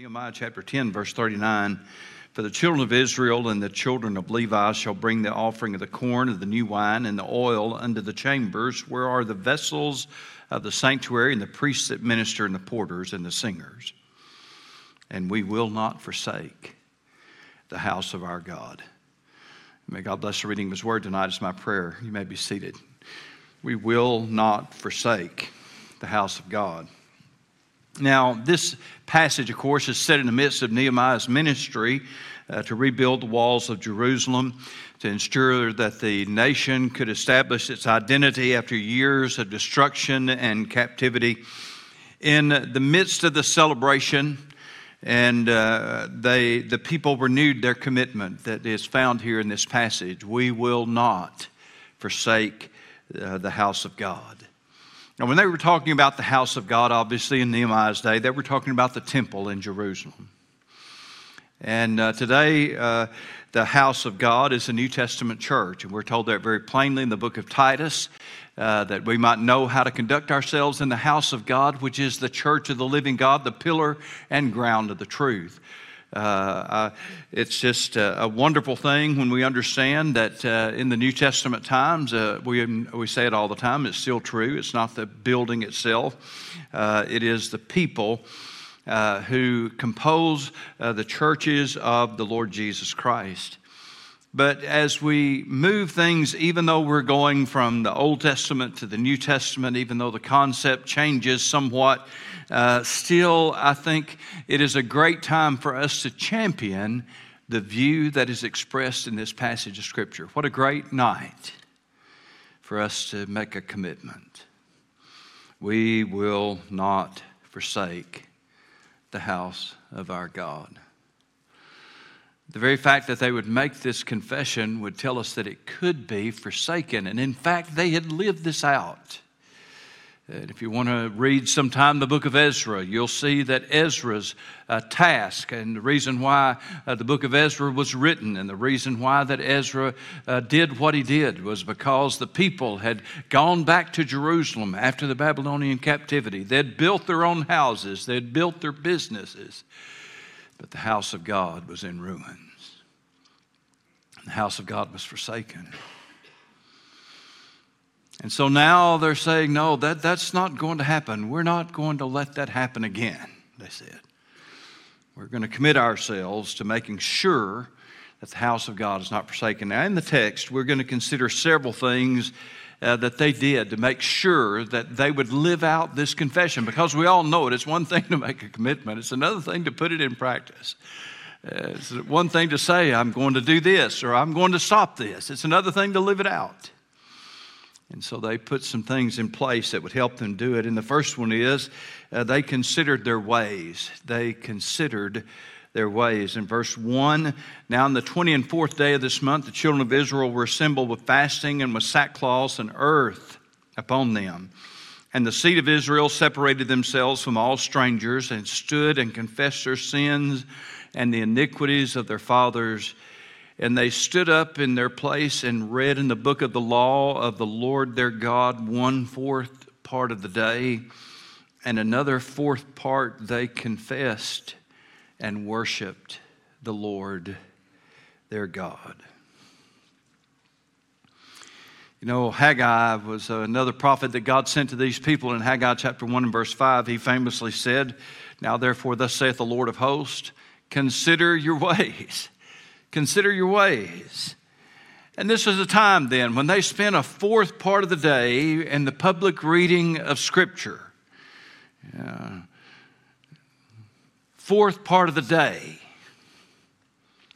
Nehemiah chapter 10, verse 39. For the children of Israel and the children of Levi shall bring the offering of the corn, of the new wine, and the oil unto the chambers, where are the vessels of the sanctuary, and the priests that minister, and the porters, and the singers. And we will not forsake the house of our God. May God bless the reading of His word tonight. It's my prayer. You may be seated. We will not forsake the house of God. Now, this passage, of course, is set in the midst of Nehemiah's ministry uh, to rebuild the walls of Jerusalem, to ensure that the nation could establish its identity after years of destruction and captivity. In the midst of the celebration, and uh, they, the people renewed their commitment that is found here in this passage. We will not forsake uh, the house of God. Now, when they were talking about the house of God, obviously in Nehemiah's day, they were talking about the temple in Jerusalem. And uh, today, uh, the house of God is a New Testament church. And we're told that very plainly in the book of Titus uh, that we might know how to conduct ourselves in the house of God, which is the church of the living God, the pillar and ground of the truth. Uh, uh, it's just a, a, wonderful thing when we understand that uh, in the New Testament times, uh, we, we say it all the time, it's still true. It's not the building itself, it is the people who compose the churches of the Lord Jesus Christ. But as we move things, even though we're going from the Old Testament to the New Testament, even though the concept changes somewhat, uh, still, I think it is a great time for us to champion the view that is expressed in this passage of Scripture. What a great night for us to make a commitment. We will not forsake the house of our God. The very fact that they would make this confession would tell us that it could be forsaken. And in fact, they had lived this out. And if you want to read sometime the book of Ezra, you'll see that Ezra's uh, task and the reason why uh, the book of Ezra was written and the reason why that Ezra uh, did what he did was because the people had gone back to Jerusalem after the Babylonian captivity. They'd built their own houses, they'd built their businesses, but the house of God was in ruins. The house of God was forsaken. And so now they're saying, no, that, that's not going to happen. We're not going to let that happen again, they said. We're going to commit ourselves to making sure that the house of God is not forsaken. Now, in the text, we're going to consider several things uh, that they did to make sure that they would live out this confession because we all know it. It's one thing to make a commitment, it's another thing to put it in practice. Uh, it's one thing to say, I'm going to do this or I'm going to stop this, it's another thing to live it out. And so they put some things in place that would help them do it. And the first one is uh, they considered their ways. They considered their ways. In verse 1, now on the 20 and fourth day of this month, the children of Israel were assembled with fasting and with sackcloths and earth upon them. And the seed of Israel separated themselves from all strangers and stood and confessed their sins and the iniquities of their fathers and they stood up in their place and read in the book of the law of the Lord their God one fourth part of the day, and another fourth part they confessed and worshiped the Lord their God. You know, Haggai was another prophet that God sent to these people in Haggai chapter 1 and verse 5. He famously said, Now therefore, thus saith the Lord of hosts, consider your ways Consider your ways. And this was a time then when they spent a fourth part of the day in the public reading of Scripture. Yeah. Fourth part of the day.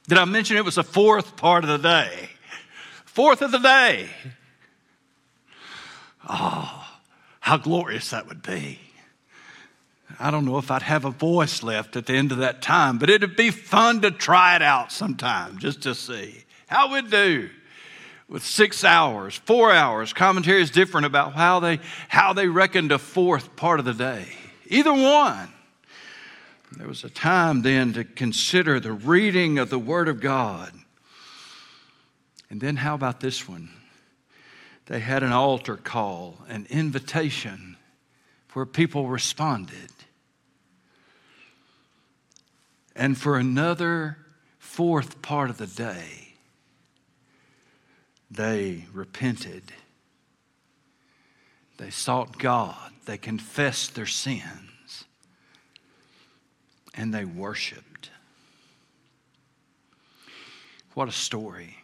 Did I mention it was the fourth part of the day? Fourth of the day. Oh, how glorious that would be. I don't know if I'd have a voice left at the end of that time, but it'd be fun to try it out sometime just to see how we'd do with six hours, four hours. Commentary is different about how they how they reckoned a fourth part of the day. Either one. There was a time then to consider the reading of the Word of God. And then how about this one? They had an altar call, an invitation where people responded. And for another fourth part of the day, they repented. They sought God. They confessed their sins. And they worshiped. What a story.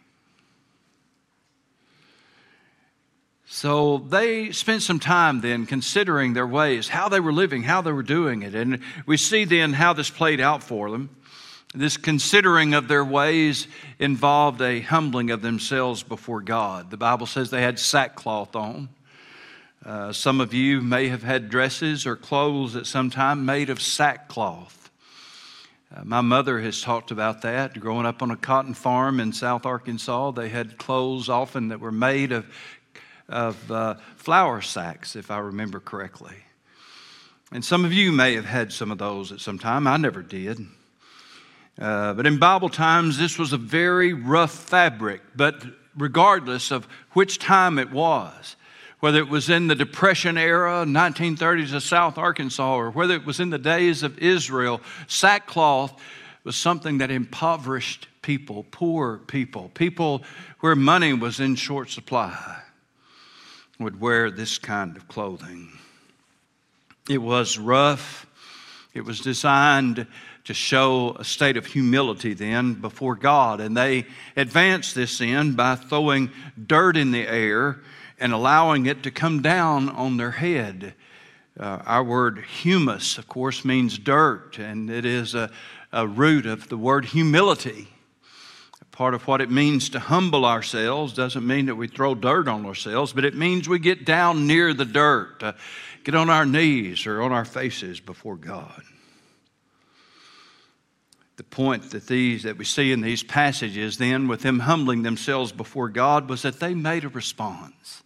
So they spent some time then considering their ways, how they were living, how they were doing it. And we see then how this played out for them. This considering of their ways involved a humbling of themselves before God. The Bible says they had sackcloth on. Uh, some of you may have had dresses or clothes at some time made of sackcloth. Uh, my mother has talked about that. Growing up on a cotton farm in South Arkansas, they had clothes often that were made of of uh, flour sacks, if I remember correctly. And some of you may have had some of those at some time. I never did. Uh, but in Bible times, this was a very rough fabric. But regardless of which time it was, whether it was in the Depression era, 1930s of South Arkansas, or whether it was in the days of Israel, sackcloth was something that impoverished people, poor people, people where money was in short supply would wear this kind of clothing. It was rough. It was designed to show a state of humility then before God. And they advanced this in by throwing dirt in the air and allowing it to come down on their head. Uh, our word humus, of course, means dirt, and it is a, a root of the word humility. Part of what it means to humble ourselves doesn't mean that we throw dirt on ourselves, but it means we get down near the dirt, uh, get on our knees or on our faces before God. The point that these that we see in these passages then with them humbling themselves before God was that they made a response.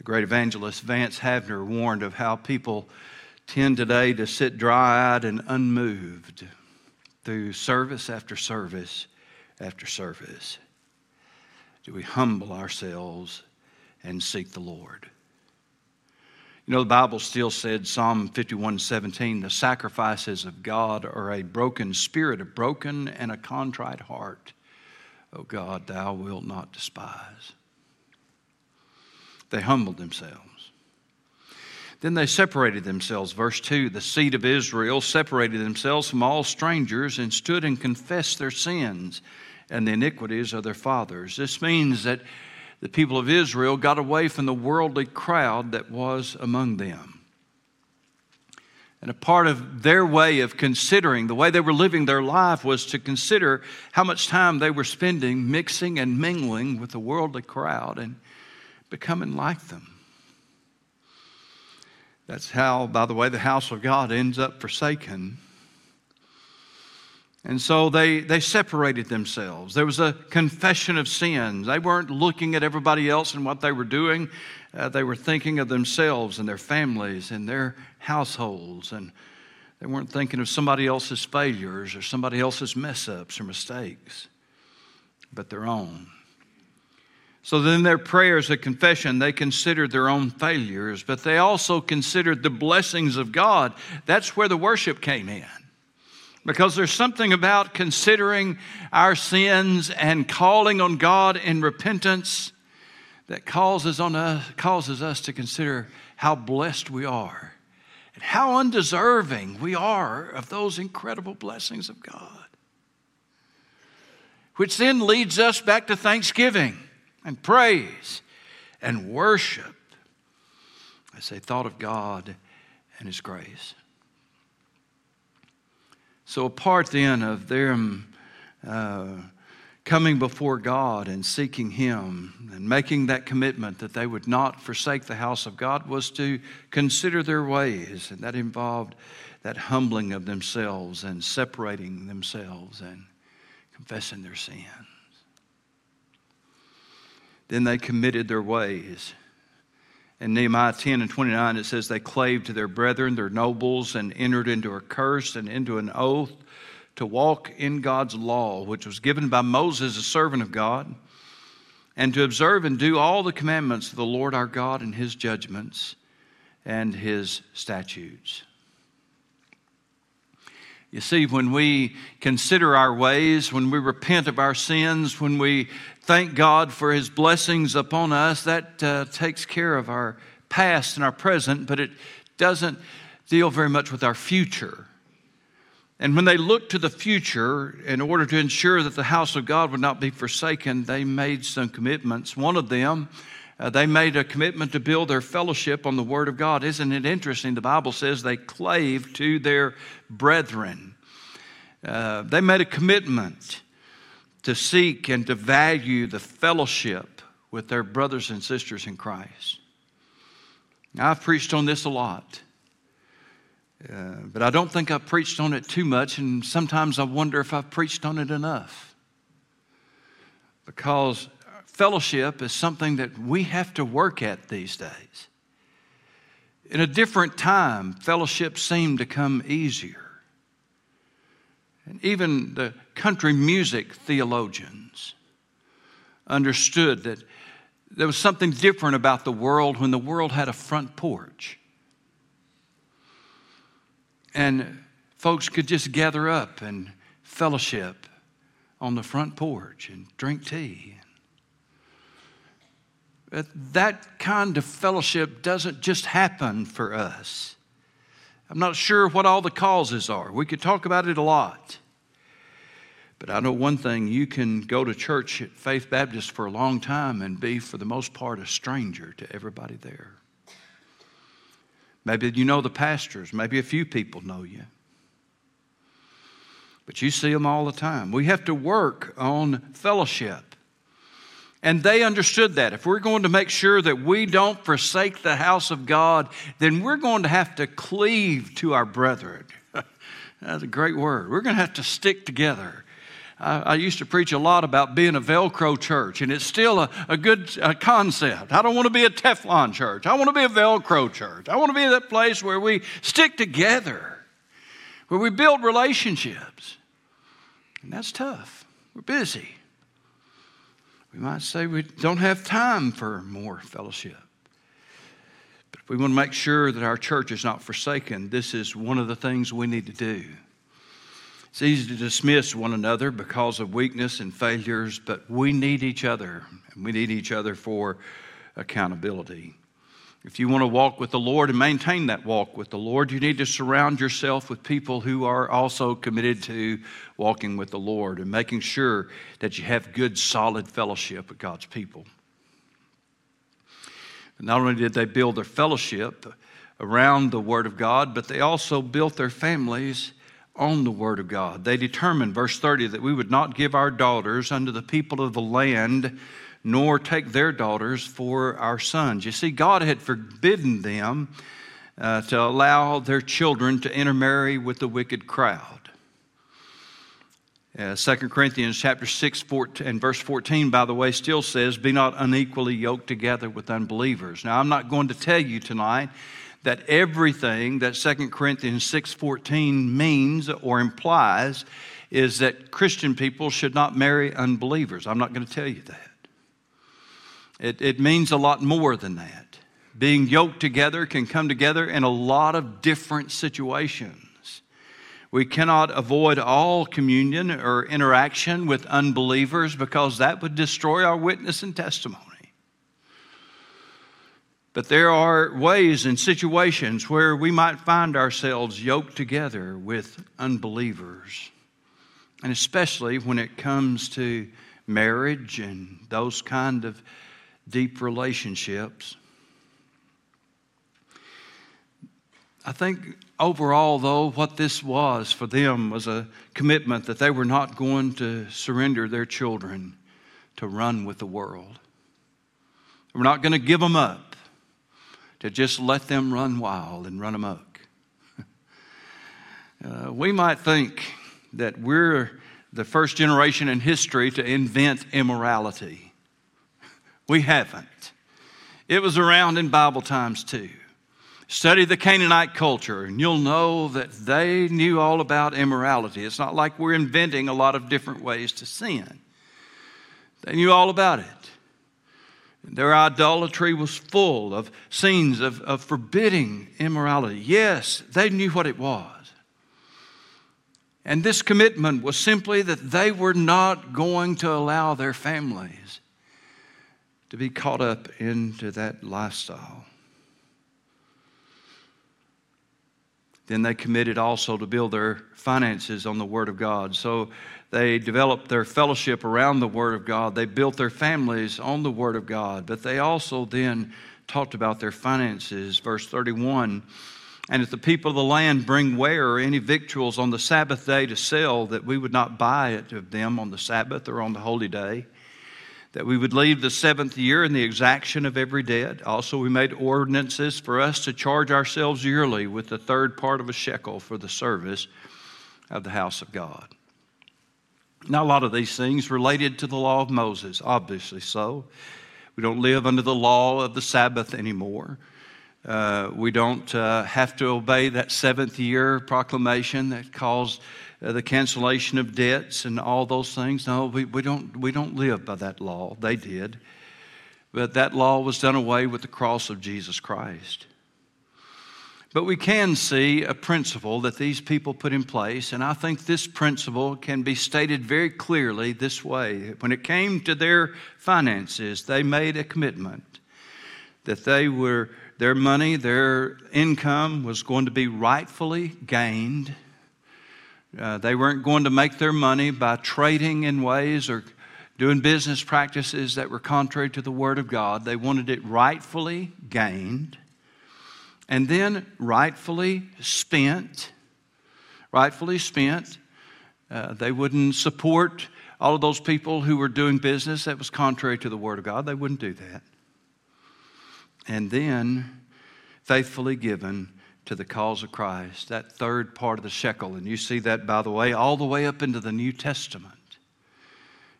The great evangelist Vance Havner warned of how people tend today to sit dry eyed and unmoved through service after service after service? Do we humble ourselves and seek the Lord? You know, the Bible still said, Psalm 51 17, the sacrifices of God are a broken spirit, a broken and a contrite heart. O God, thou wilt not despise. They humbled themselves. Then they separated themselves. Verse 2 The seed of Israel separated themselves from all strangers and stood and confessed their sins and the iniquities of their fathers. This means that the people of Israel got away from the worldly crowd that was among them. And a part of their way of considering, the way they were living their life, was to consider how much time they were spending mixing and mingling with the worldly crowd and becoming like them. That's how, by the way, the house of God ends up forsaken. And so they, they separated themselves. There was a confession of sins. They weren't looking at everybody else and what they were doing. Uh, they were thinking of themselves and their families and their households. And they weren't thinking of somebody else's failures or somebody else's mess ups or mistakes, but their own. So then, their prayers of confession, they considered their own failures, but they also considered the blessings of God. That's where the worship came in. Because there's something about considering our sins and calling on God in repentance that causes, on us, causes us to consider how blessed we are and how undeserving we are of those incredible blessings of God. Which then leads us back to thanksgiving and praise and worship as they thought of God and His grace. So, a part then of them uh, coming before God and seeking Him and making that commitment that they would not forsake the house of God was to consider their ways, and that involved that humbling of themselves and separating themselves and confessing their sin. Then they committed their ways. In Nehemiah 10 and 29, it says, They clave to their brethren, their nobles, and entered into a curse and into an oath to walk in God's law, which was given by Moses, a servant of God, and to observe and do all the commandments of the Lord our God and his judgments and his statutes. You see, when we consider our ways, when we repent of our sins, when we thank God for His blessings upon us, that uh, takes care of our past and our present, but it doesn't deal very much with our future. And when they looked to the future in order to ensure that the house of God would not be forsaken, they made some commitments. One of them, uh, they made a commitment to build their fellowship on the Word of God. Isn't it interesting? The Bible says they clave to their brethren. Uh, they made a commitment to seek and to value the fellowship with their brothers and sisters in Christ. Now, I've preached on this a lot, uh, but I don't think I've preached on it too much, and sometimes I wonder if I've preached on it enough. Because fellowship is something that we have to work at these days. In a different time, fellowship seemed to come easier. And even the country music theologians understood that there was something different about the world when the world had a front porch. And folks could just gather up and fellowship on the front porch and drink tea. But that kind of fellowship doesn't just happen for us. I'm not sure what all the causes are. We could talk about it a lot. But I know one thing you can go to church at Faith Baptist for a long time and be, for the most part, a stranger to everybody there. Maybe you know the pastors, maybe a few people know you. But you see them all the time. We have to work on fellowship. And they understood that. If we're going to make sure that we don't forsake the house of God, then we're going to have to cleave to our brethren. That's a great word. We're going to have to stick together. I, I, used to preach a lot about being a Velcro church, and it's still a, a good uh, concept. I don't want to be a Teflon church. I want to be a Velcro church. I want to be that place where we stick together, where we build relationships. And that's tough. We're busy. We might say we don't have time for more fellowship. But if we want to make sure that our church is not forsaken, this is one of the things we need to do. It's easy to dismiss one another because of weakness and failures, but we need each other, and we need each other for accountability. If you want to walk with the Lord and maintain that walk with the Lord, you need to surround yourself with people who are also committed to walking with the Lord and making sure that you have good, solid fellowship with God's people. Not only did they build their fellowship around the Word of God, but they also built their families on the Word of God. They determined, verse 30, that we would not give our daughters unto the people of the land, nor take their daughters for our sons. You see, God had forbidden them uh, to allow their children to intermarry with the wicked crowd. Uh, 2 Corinthians chapter 6 14, and verse 14, by the way, still says, Be not unequally yoked together with unbelievers. Now, I'm not going to tell you tonight that everything that 2 Corinthians 6:14 means or implies is that Christian people should not marry unbelievers. I'm not going to tell you that. It, it means a lot more than that. Being yoked together can come together in a lot of different situations. We cannot avoid all communion or interaction with unbelievers because that would destroy our witness and testimony. But there are ways and situations where we might find ourselves yoked together with unbelievers. And especially when it comes to marriage and those kind of deep relationships. I think overall, though, what this was for them was a commitment that they were not going to surrender their children to run with the world. We're not going to give them up to just let them run wild and run amok. uh, we might think that we're the first generation in history to invent immorality. We haven't. It was around in Bible times too. Study the Canaanite culture, and you'll know that they knew all about immorality. It's not like we're inventing a lot of different ways to sin, they knew all about it. Their idolatry was full of scenes of, of forbidding immorality. Yes, they knew what it was. And this commitment was simply that they were not going to allow their families to be caught up into that lifestyle. Then they committed also to build their finances on the Word of God. So they developed their fellowship around the Word of God. They built their families on the Word of God. But they also then talked about their finances. Verse 31 And if the people of the land bring ware or any victuals on the Sabbath day to sell, that we would not buy it of them on the Sabbath or on the holy day that we would leave the seventh year in the exaction of every debt. Also, we made ordinances for us to charge ourselves yearly with the third part of a shekel for the service of the house of God. Now, a lot of these things related to the law of Moses, obviously so. We don't live under the law of the Sabbath anymore. Uh, we don't uh, have to obey that seventh year proclamation that caused uh, the cancellation of debts and all those things. No, we, we, don't, we don't live by that law. They did. But that law was done away with the cross of Jesus Christ. But we can see a principle that these people put in place, and I think this principle can be stated very clearly this way. When it came to their finances, they made a commitment that they were their money, their income was going to be rightfully gained uh, they weren't going to make their money by trading in ways or doing business practices that were contrary to the Word of God. They wanted it rightfully gained and then rightfully spent. Rightfully spent. Uh, they wouldn't support all of those people who were doing business that was contrary to the Word of God. They wouldn't do that. And then faithfully given to the cause of Christ, that third part of the shekel. And you see that, by the way, all the way up into the New Testament.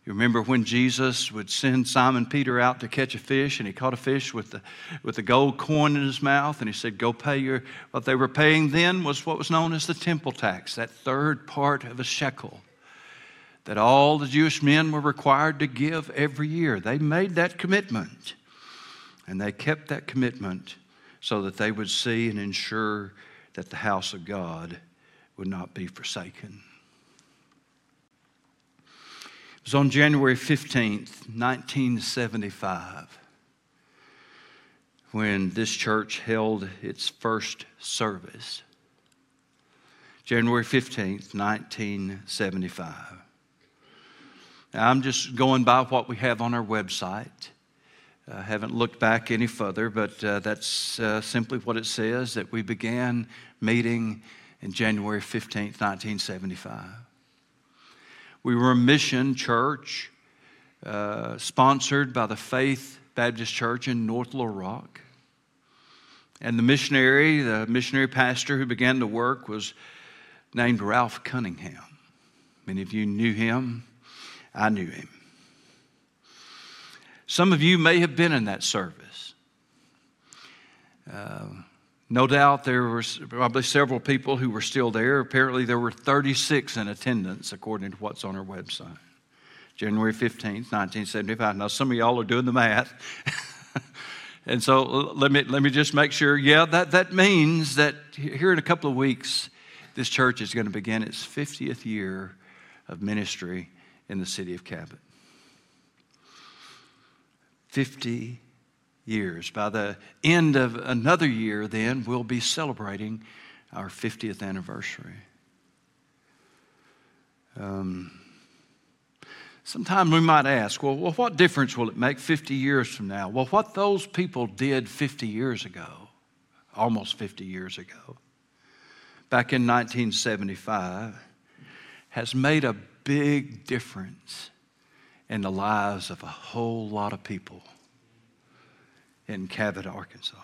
You remember when Jesus would send Simon Peter out to catch a fish, and he caught a fish with the, with the gold coin in his mouth, and he said, Go pay your. What they were paying then was what was known as the temple tax, that third part of a shekel that all the Jewish men were required to give every year. They made that commitment, and they kept that commitment so that they would see and ensure that the house of God would not be forsaken. It was on January 15th, 1975, when this church held its first service. January 15th, 1975. Now, I'm just going by what we have on our website. I haven't looked back any further, but uh, that's uh, simply what it says that we began meeting in January 15th, 1975. We were a mission church uh, sponsored by the Faith Baptist Church in North Little Rock. And the missionary, the missionary pastor who began to work was named Ralph Cunningham. Many of you knew him. I knew him. Some of you may have been in that service. Uh, no doubt there were probably several people who were still there. Apparently, there were 36 in attendance, according to what's on our website. January 15th, 1975. Now, some of y'all are doing the math. and so let me, let me just make sure. Yeah, that, that means that here in a couple of weeks, this church is going to begin its 50th year of ministry in the city of Cabot. 50 years. By the end of another year, then, we'll be celebrating our 50th anniversary. Um, Sometimes we might ask, well, well, what difference will it make 50 years from now? Well, what those people did 50 years ago, almost 50 years ago, back in 1975, has made a big difference in the lives of a whole lot of people in Cabot, Arkansas.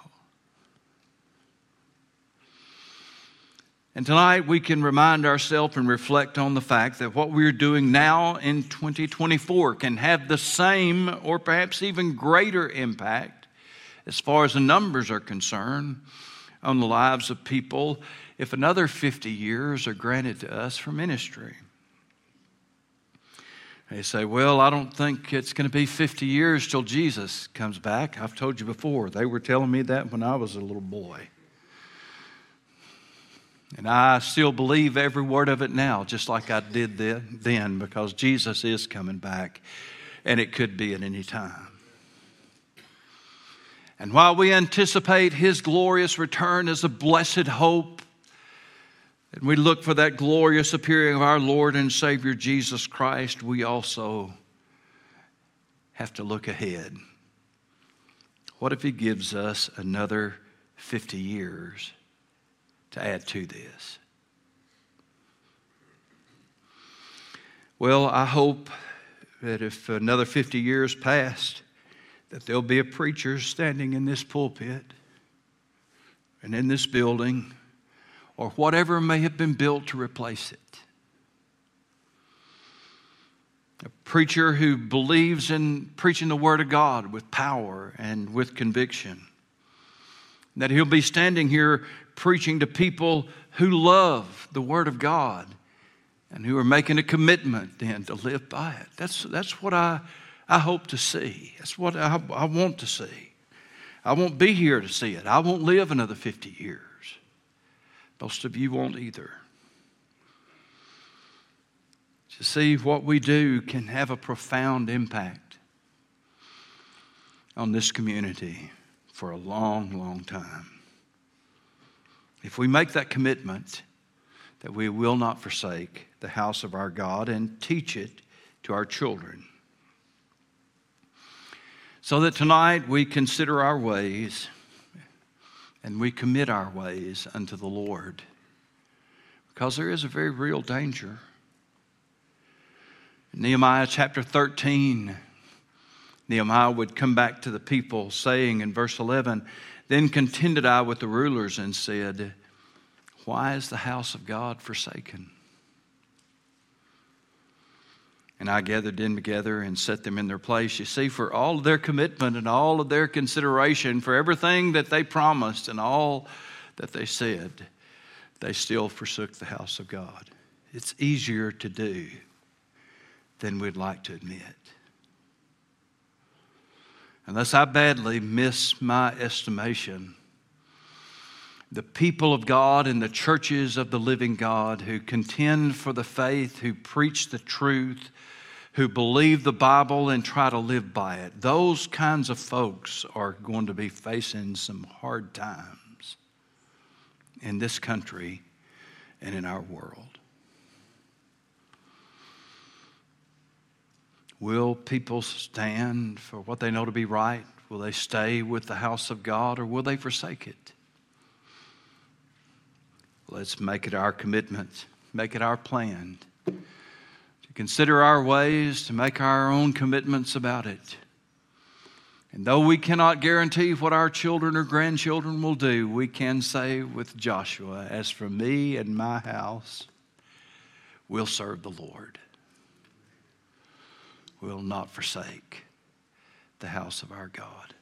And tonight we can remind ourselves and reflect on the fact that what we're doing now in 2024 can have the same or perhaps even greater impact as far as the numbers are concerned on the lives of people if another 50 years are granted to us for ministry. They say, Well, I don't think it's going to be 50 years till Jesus comes back. I've told you before, they were telling me that when I was a little boy. And I still believe every word of it now, just like I did then, because Jesus is coming back, and it could be at any time. And while we anticipate his glorious return as a blessed hope, and we look for that glorious appearing of our Lord and Savior Jesus Christ, we also have to look ahead. What if he gives us another 50 years to add to this? Well, I hope that if another 50 years passed, that there'll be a preacher standing in this pulpit and in this building or whatever may have been built to replace it. A preacher who believes in preaching the Word of God with power and with conviction. That he'll be standing here preaching to people who love the Word of God and who are making a commitment then to live by it. That's, that's what I I hope to see. That's what I, I want to see. I won't be here to see it. I won't live another 50 years. Most of you won't either. To see what we do can have a profound impact on this community for a long, long time. If we make that commitment that we will not forsake the house of our God and teach it to our children so that tonight we consider our ways and we commit our ways unto the Lord. Because there is a very real danger. In Nehemiah chapter 13, Nehemiah would come back to the people, saying in verse 11, Then contended I with the rulers and said, Why is the house of God forsaken? And I gathered them together and set them in their place. You see, for all of their commitment and all of their consideration, for everything that they promised and all that they said, they still forsook the house of God. It's easier to do than we'd like to admit. Unless I badly miss my estimation, the people of God and the churches of the living God who contend for the faith, who preach the truth, who believe the Bible and try to live by it. Those kinds of folks are going to be facing some hard times in this country and in our world. Will people stand for what they know to be right? Will they stay with the house of God or will they forsake it? Let's make it our commitment, make it our plan consider our ways, to make our own commitments about it. And though we cannot guarantee what our children or grandchildren will do, we can say with Joshua, As for me and my house, we'll serve the Lord. We'll not forsake the house of our God.